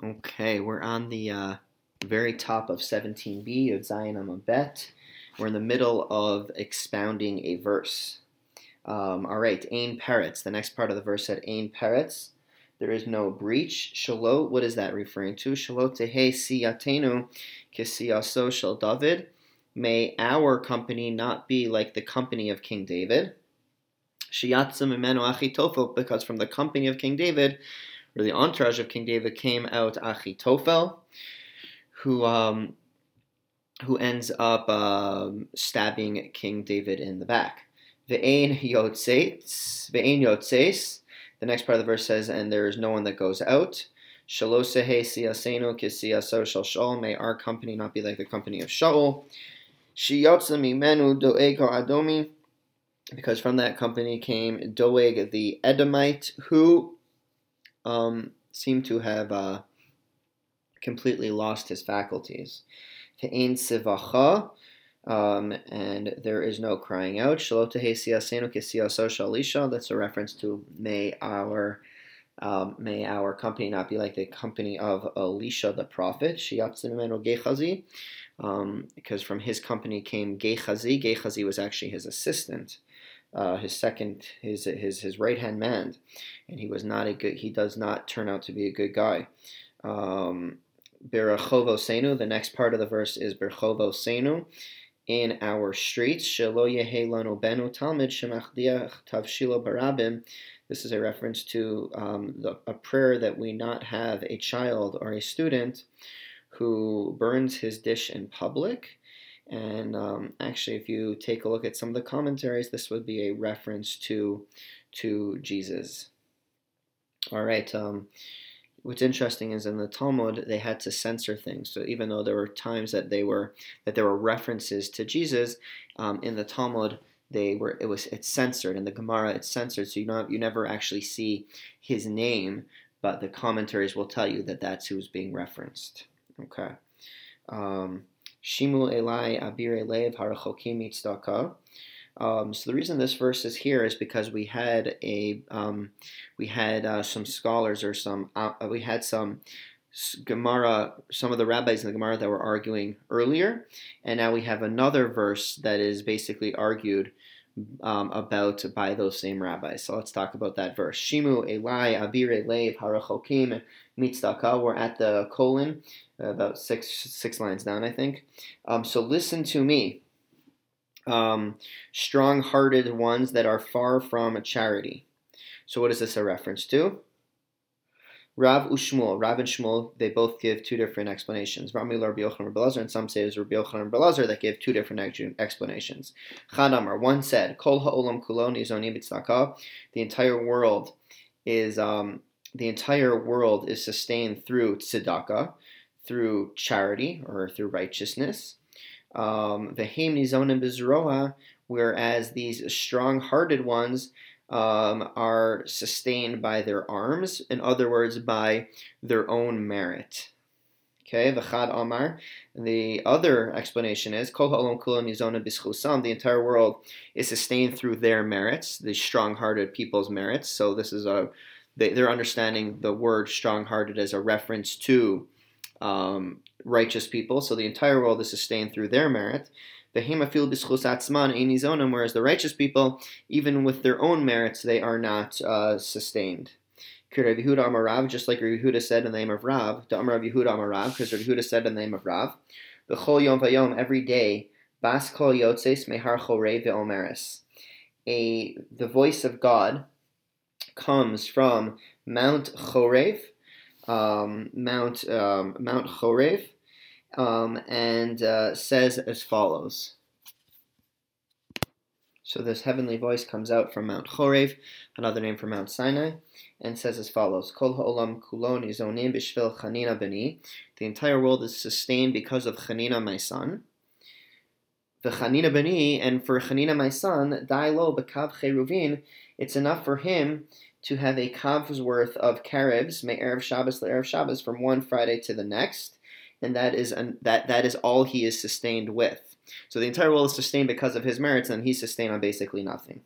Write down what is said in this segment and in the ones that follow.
Okay, we're on the uh, very top of 17b of Zion Amabet. We're in the middle of expounding a verse. Um, all right, Ain Peretz. The next part of the verse said Ain Peretz. There is no breach. Shalot, what is that referring to? Shalot tehe siyatenu kisiyaso shel David. May our company not be like the company of King David. Shiyatzim imenu achitofel, because from the company of King David or the entourage of King David came out Achitophel, who um, who ends up um, stabbing King David in the back. Ve'ein yotzeis. The next part of the verse says, "And there is no one that goes out." Shalosehe siyasenu kisiyaso shel Shaul. May our company not be like the company of Shaul. Shiyotza mimenu doego adomi. Because from that company came Doeg the Edomite, who um, seemed to have uh, completely lost his faculties. Um, and there is no crying out. That's a reference to may our um, may our company not be like the company of Elisha the prophet. Um, because from his company came Gehazi. Gehazi was actually his assistant uh, his second, his his his right hand man, and he was not a good. He does not turn out to be a good guy. Um, Berachovo Senu. The next part of the verse is Berchovo Senu. In our streets, Shelo Yehelanu Benu Talmud Shemachdiach Tavshilo Barabim. This is a reference to um, the, a prayer that we not have a child or a student who burns his dish in public and um, actually, if you take a look at some of the commentaries, this would be a reference to to Jesus. All right. Um, what's interesting is in the Talmud they had to censor things. So even though there were times that they were that there were references to Jesus um, in the Talmud, they were it was it's censored. In the Gemara, it's censored, so you know you never actually see his name, but the commentaries will tell you that that's who's being referenced. Okay. Um, Shimu Elai Abir Elev Harachokim. Um, so the reason this verse is here is because we had a um, we had uh, some scholars or some uh, we had some Gemara, some of the rabbis in the Gemara that were arguing earlier, and now we have another verse that is basically argued um, about by those same rabbis. So let's talk about that verse. Shimu Elai Abir Elev Harachokim Mitzdaka. We're at the colon about six six lines down, I think. Um, so listen to me, um, strong-hearted ones that are far from a charity. So what is this a reference to? Rav Ushmuel, Rav and Shmuel, they both give two different explanations. Rami Rabbi Yochanan Belazar, and some say it's Rabbi Yochanan Belazar that give two different explanations. Chadamar, one said, Kol ha'olam kulon izonim The entire world is um, the entire world is sustained through tzedakah through charity or through righteousness. Um, the whereas these strong-hearted ones um, are sustained by their arms, in other words, by their own merit. Okay, v'chad amar. The other explanation is kol ha'olam kulam nizona b'schusam. The entire world is sustained through their merits, the strong-hearted people's merits. So this is a they, they're understanding the word strong-hearted as a reference to um, righteous people. So the entire world is sustained through their merit. Whereas the righteous people, even with their own merits, they are not uh, sustained. Amarav, just like Yehuda said in the name of Rav, the Amar Rav Yehuda Amarav, because Yehuda said in the name of Rav, the Chol Yom Vayom, every day, Bas Kol Yotzes Mehar Chorev. A, the voice of God comes from Mount Chorev, um, Mount um, Mount Chorev, um, and uh, says as follows. So this heavenly voice comes out from Mount Chorev, another name for Mount Sinai, and says as follows: Kol ha'olam kulon izonim b'shvil Chanina b'ni. The entire world is sustained because of Chanina, my son. The Chanina b'ni, and for Chanina, my son, dai lo b'kav cheruvin. It's enough for him to have a kav's worth of carobs, may erev Shabbos the erev Shabbos, from one Friday to the next, and that is an, that that is all he is sustained with. So the entire world is sustained because of his merits, and he's sustained on basically nothing.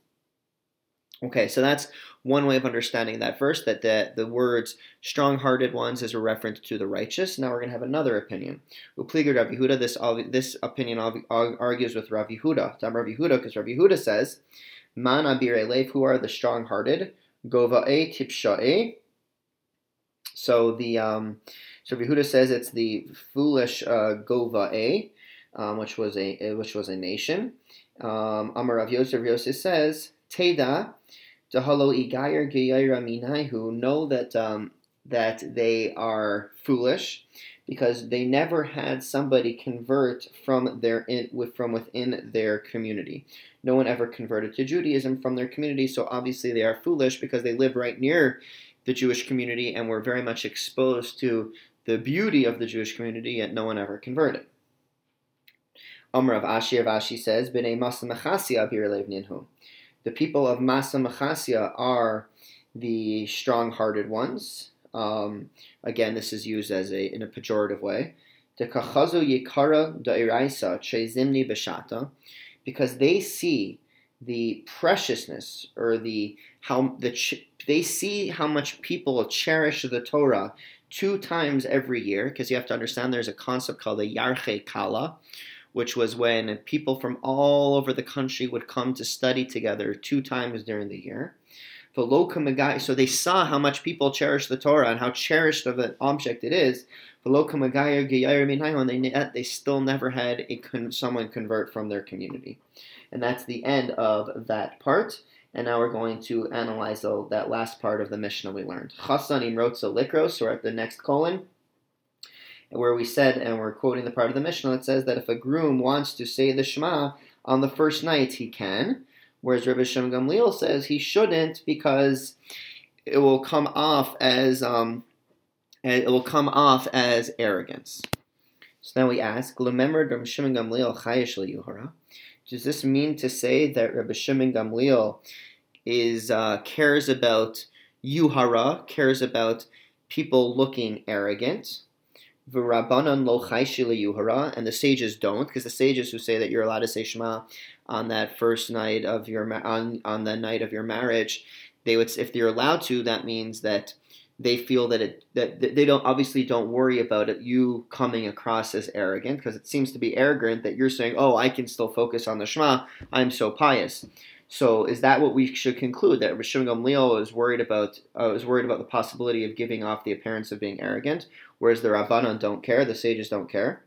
Okay, so that's one way of understanding that verse, that the, the words strong-hearted ones is a reference to the righteous. Now we're going to have another opinion. Upliga Rav Yehuda, this, this opinion argues with Rav Yehuda. Rav Yehuda, because Rav Yehuda says, Man elev, who are the strong-hearted, gova'e tipsha'e. So the um, so Yehuda says it's the foolish uh, gova'e, um, which was a which was a nation. Um, Amar Rav Yosef Yosef says, Teda Dahalo Igayer Geyira Minaihu know that um, that they are foolish because they never had somebody convert from their in, from within their community. No one ever converted to Judaism from their community, so obviously they are foolish because they live right near the Jewish community and were very much exposed to the beauty of the Jewish community, yet no one ever converted. Amr of Ashi of Ashi says, B'nei Masa Mechasia Ninhu the people of Masa Machasia are the strong-hearted ones. Um, again, this is used as a in a pejorative way. because they see the preciousness or the how the they see how much people cherish the Torah two times every year. Because you have to understand, there's a concept called the yarche kala, which was when people from all over the country would come to study together two times during the year. So they saw how much people cherish the Torah and how cherished of an object it is. And uh, they still never had a someone convert from their community. And that's the end of that part. And now we're going to analyze that last part of the Mishnah we learned. Chasanim rotza likros, we're at the next colon where we said, and we're quoting the part of the Mishnah that says that if a groom wants to say the Shema on the first night, he can. Whereas Rabbi Shem Gamliel says he shouldn't because it will come off as um, it will come off as arrogance. So now we ask, Rabbi Gamliel yuhara. Does this mean to say that Rabbi Shimon Gamliel is uh, cares about yuhara, cares about people looking arrogant? V'rabanan lo yuhara, and the sages don't, because the sages who say that you're allowed to say Shema on that first night of your on on the night of your marriage, they would if they're allowed to, that means that they feel that it that they don't obviously don't worry about it you coming across as arrogant because it seems to be arrogant that you're saying oh I can still focus on the Shema I'm so pious so is that what we should conclude that Rishon Gamliel is worried about uh, is worried about the possibility of giving off the appearance of being arrogant whereas the Rabbanon don't care, the sages don't care.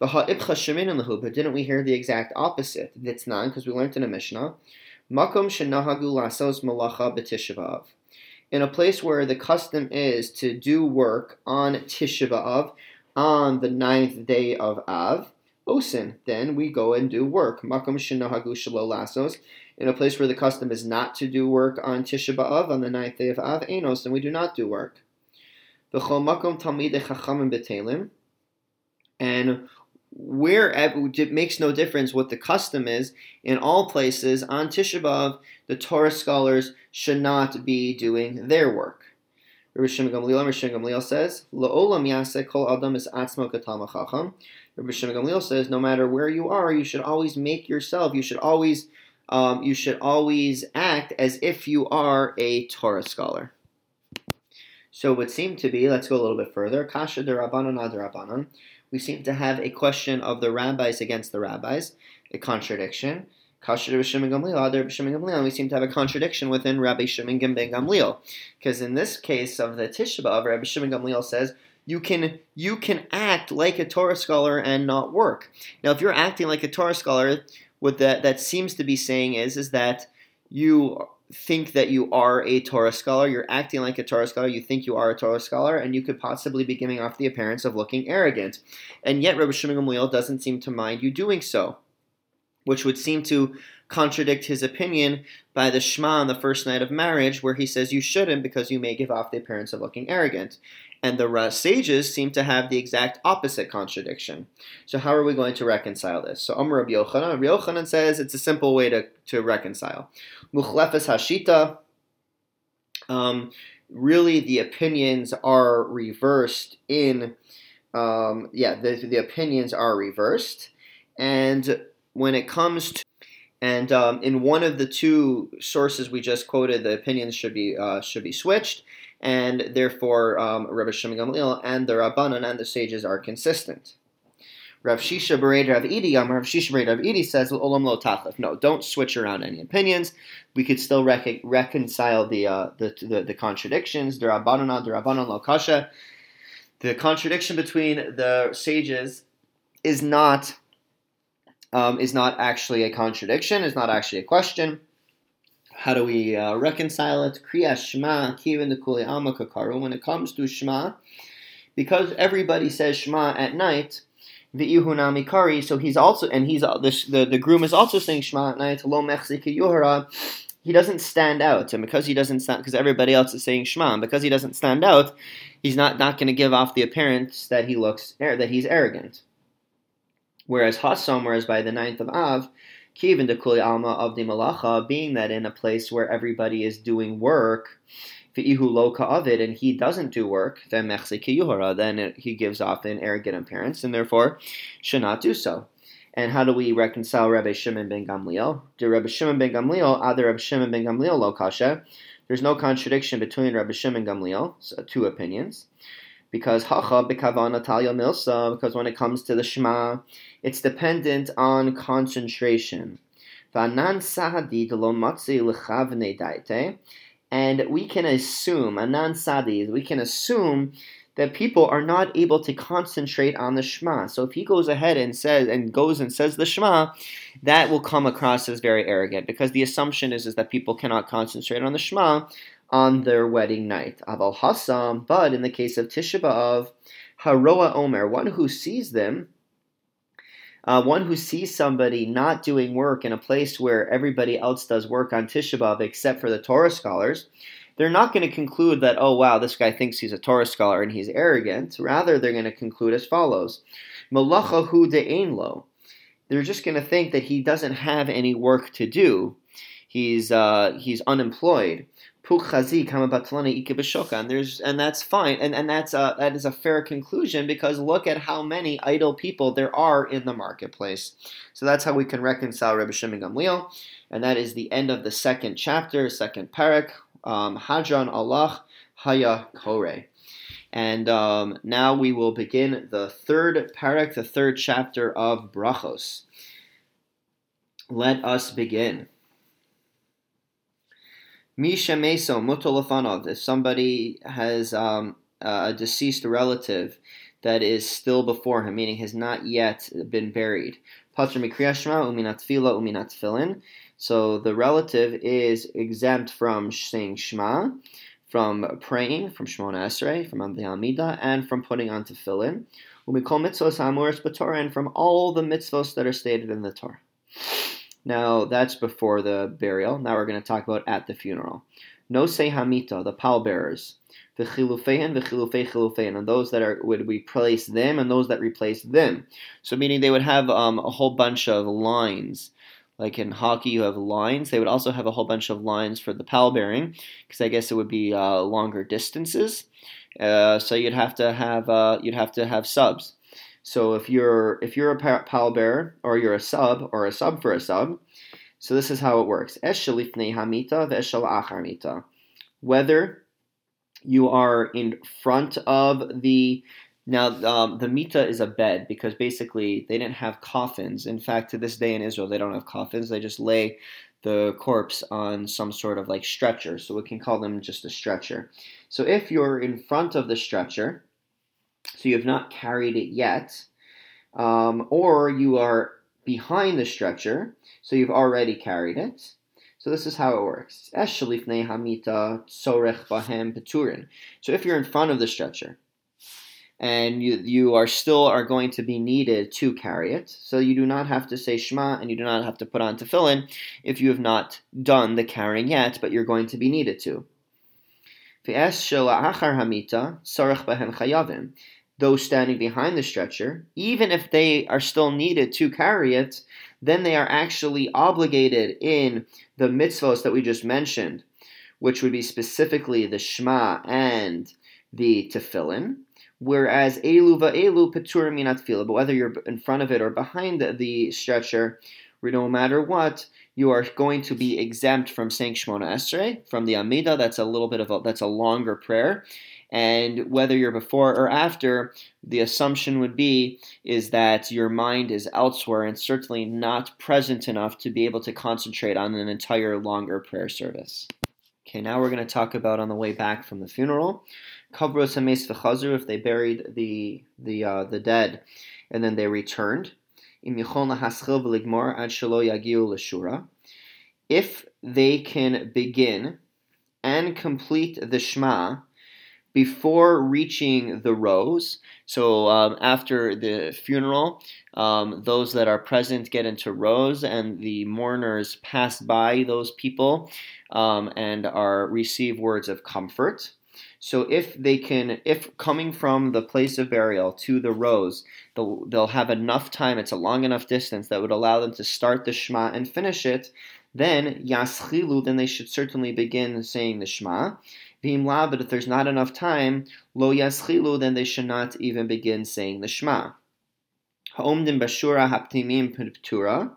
But didn't we hear the exact opposite? It's not because we learned in a Mishnah. Makom shenahagu lasos malacha. In a place where the custom is to do work on Tisha on the ninth day of Av, Osin, then we go and do work. Makom shenahagu shalo lasos. In a place where the custom is not to do work on Tisha on the ninth day of Av, Enos, then we do not do work. Makom and where it makes no difference what the custom is. In all places on Tisha B'av, the Torah scholars should not be doing their work. Rabbi Shimon Gamliel, Rabbi says, "La'olam yaseh kol adam is atzmo katam chacham." Rabbi Gamliel says, no matter where you are, you should always make yourself. You should always, um, you should always act as if you are a Torah scholar. So it would seem to be, let's go a little bit further, Kasha de Rabbanon ad Rabbanon. We seem to have a question of the rabbis against the rabbis, a contradiction. Gamliel. We seem to have a contradiction within Rabbi Shimon ben Gamliel, because in this case of the Tisha B'av, Rabbi Shimon Gamliel says you can you can act like a Torah scholar and not work. Now, if you're acting like a Torah scholar, what that that seems to be saying is is that you think that you are a Torah scholar, you're acting like a Torah scholar, you think you are a Torah scholar, and you could possibly be giving off the appearance of looking arrogant. And yet, Rabbi Shimon Gamliel doesn't seem to mind you doing so, which would seem to contradict his opinion by the Shema on the first night of marriage, where he says you shouldn't because you may give off the appearance of looking arrogant. And the sages seem to have the exact opposite contradiction. So how are we going to reconcile this? So Amr Rabbi Yochanan, Rabbi Yochanan says it's a simple way to, to reconcile. Muchlefes Hashita, um, really the opinions are reversed in, um, yeah, the, the opinions are reversed. And when it comes to And um, in one of the two sources we just quoted, the opinions should be uh, should be switched, and therefore um, Rabbi Shimon Gamliel and the Rabbanon and the sages are consistent. Rav Shisha Bered Rav Idi Rav Shisha Rav says Olam Lo Tachlif. No, don't switch around any opinions. We could still rec- reconcile the, uh, the, the the contradictions. The Rabbanon, the Rabbanon Lo Kasha. The contradiction between the sages is not um, is not actually a contradiction. Is not actually a question. How do we uh, reconcile it? Kriya Shema Kivin Kuli Alma. When it comes to Shema, because everybody says Shema at night V'ihunami kari. So he's also, and he's the, the the groom is also saying Shema at night. Lo yuhara. He doesn't stand out, and because he doesn't stand, because everybody else is saying Shema, and because he doesn't stand out, he's not not going to give off the appearance that he looks that he's arrogant. Whereas Hassam, whereas by the ninth of Av, Kivin de Kuli Alma of the Malacha, being that in a place where everybody is doing work, V'ihu lo ka'avid, and he doesn't do work, then mechse kiyuhara, then he gives off an arrogant appearance, and therefore should not do so. And how do we reconcile Rabbi Shimon ben Gamliel? Do Rabbi Shimon ben Gamliel, other Rabbi Shimon ben Gamliel lo kasha? There's no contradiction between Rabbi Shimon and Gamliel, so two opinions. Because hacha bekavana talya milsa, because when it comes to the Shema, it's dependent on concentration. And we can assume, anan sadi, we can assume that people are not able to concentrate on the Shema. So if he goes ahead and says and goes and says the Shema, that will come across as very arrogant because the assumption is, is that people cannot concentrate on the Shema on their wedding night. Aval Hassam, but in the case of Tisha B'Av, Haroa Omer, one who sees them uh, one who sees somebody not doing work in a place where everybody else does work on Tisha B'Av except for the Torah scholars, they're not going to conclude that, oh wow, this guy thinks he's a Torah scholar and he's arrogant. Rather, they're going to conclude as follows Malacha hu de'ein. They're just going to think that he doesn't have any work to do. He's, uh, he's unemployed. And there's and that's fine, and and that's a, that is a fair conclusion because look at how many idle people there are in the marketplace. So that's how we can reconcile Rabbi Shimon Gamliel, and that is the end of the second chapter, second parak, um, Hadran Allah Haya Kore. And um, now we will begin the third parak, the third chapter of Brachos. Let us begin. Misha Meso Mutolafanov, if somebody has um, a deceased relative that is still before him, meaning has not yet been buried. Patra Mikriyashma Uminat Fila Uminat. So the relative is exempt from saying Shema, from praying, from Shemona Esrei, from Amdi Hamida, and from putting on tefillin. Umikol mitzvos hamuris b'Torah, and from all the mitzvos that are stated in the Torah. Now, that's before the burial. Now we're going to talk about at the funeral. No se hamita, the pallbearers. The chilufeihin, the chilufei and those that are would replace them and those that replace them. So, meaning they would have um, a whole bunch of lines. Like in hockey, you have lines. They would also have a whole bunch of lines for the pallbearing, because I guess it would be uh, longer distances. Uh, so you'd have to have uh, you'd have to have subs. So if you're if you're a pallbearer or you're a sub or a sub for a sub, so this is how it works. hamita Veshal Acharmita. Whether you are in front of the now um, the mita is a bed because basically they didn't have coffins. In fact, to this day in Israel, they don't have coffins. They just lay the corpse on some sort of like stretcher. So we can call them just a stretcher. So if you're in front of the stretcher so you have not carried it yet, um, or you are behind the stretcher, so you've already carried it. So this is how it works. So if you're in front of the stretcher, and you, you are still are going to be needed to carry it. So you do not have to say Shema and you do not have to put on tefillin if you have not done the carrying yet, but you're going to be needed to those standing behind the stretcher, even if they are still needed to carry it, then they are actually obligated in the mitzvahs that we just mentioned, which would be specifically the Shema and the Tefillin. Whereas elu peturim minat but whether you're in front of it or behind the, the stretcher, no matter what, you are going to be exempt from saying Shmona Esrei, from the Amida. That's a little bit of a, that's a longer prayer. And whether you're before or after, the assumption would be is that your mind is elsewhere and certainly not present enough to be able to concentrate on an entire longer prayer service. Okay, now we're going to talk about on the way back from the funeral. If they buried the the uh, the dead and then they returned. If they can begin and complete the Shema before reaching the rows. So um, after the funeral, um, those that are present get into rows, and the mourners pass by those people um, and are receive words of comfort. So if they can, if coming from the place of burial to the rows, they'll, they'll have enough time. It's a long enough distance that would allow them to start the Shema and finish it. Then yaschilu, then they should certainly begin saying the Shema. V'im but if there's not enough time, lo yaschilu, then they should not even begin saying the Shema. Ha'omdim bashura haptimim p'tura.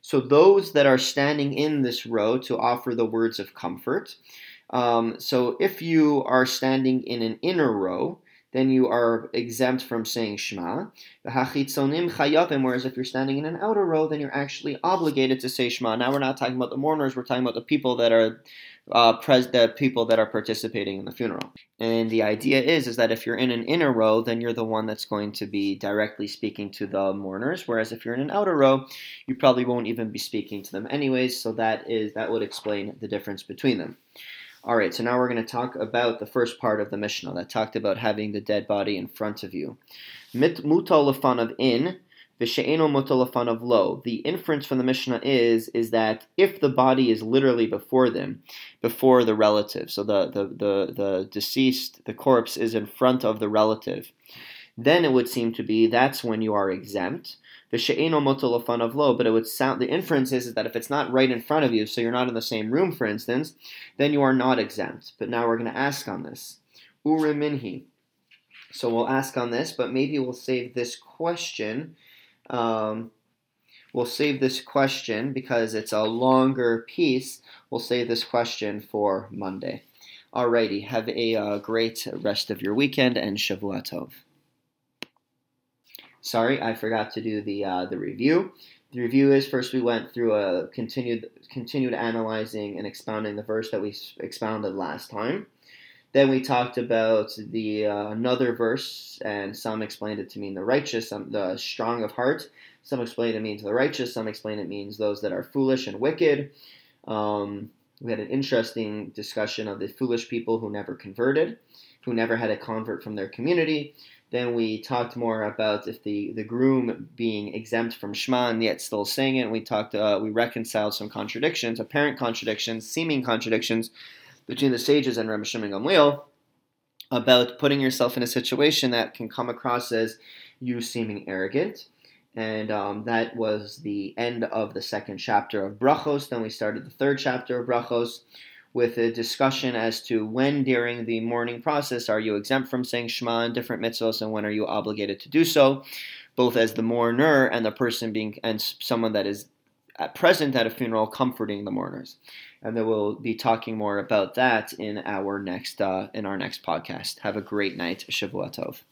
So those that are standing in this row to offer the words of comfort. Um, so if you are standing in an inner row, then you are exempt from saying Shema. Whereas if you're standing in an outer row, then you're actually obligated to say Shema. Now we're not talking about the mourners; we're talking about the people that are uh, pres- the people that are participating in the funeral. And the idea is is that if you're in an inner row, then you're the one that's going to be directly speaking to the mourners. Whereas if you're in an outer row, you probably won't even be speaking to them anyways. So that is that would explain the difference between them. All right, so now we're going to talk about the first part of the Mishnah that talked about having the dead body in front of you. Mit of in V'she'eno motolafan of lo. The inference from the Mishnah is is that if the body is literally before them, before the relative, so the, the, the, the deceased, the corpse is in front of the relative, then it would seem to be that's when you are exempt. V'she'eno motolafan of lo. But it would sound the inference is, is that if it's not right in front of you, so you're not in the same room, for instance, then you are not exempt. But now we're going to ask on this. Uriminhi. So we'll ask on this, but maybe we'll save this question um, we'll save this question because it's a longer piece. We'll save this question for Monday. Alrighty, have a uh, great rest of your weekend and Shavua Tov. Sorry, I forgot to do the uh, the review. The review is first we went through a continued continued analyzing and expounding the verse that we expounded last time. Then we talked about the uh, another verse, and some explained it to mean the righteous, some, the strong of heart. Some explained it means the righteous. Some explained it means those that are foolish and wicked. Um, we had an interesting discussion of the foolish people who never converted, who never had a convert from their community. Then we talked more about if the, the groom being exempt from Shema and yet still saying it. We talked, uh, we reconciled some contradictions, apparent contradictions, seeming contradictions between the sages and Rabbi Shimon Gamliel about putting yourself in a situation that can come across as you seeming arrogant. And um, that was the end of the second chapter of Brachos. Then we started the third chapter of Brachos with a discussion as to when during the mourning process are you exempt from saying Shema and different mitzvahs, and when are you obligated to do so, both as the mourner and the person being and someone that is present at a funeral comforting the mourners. And then we'll be talking more about that in our next uh, in our next podcast. Have a great night. Shavua Tov.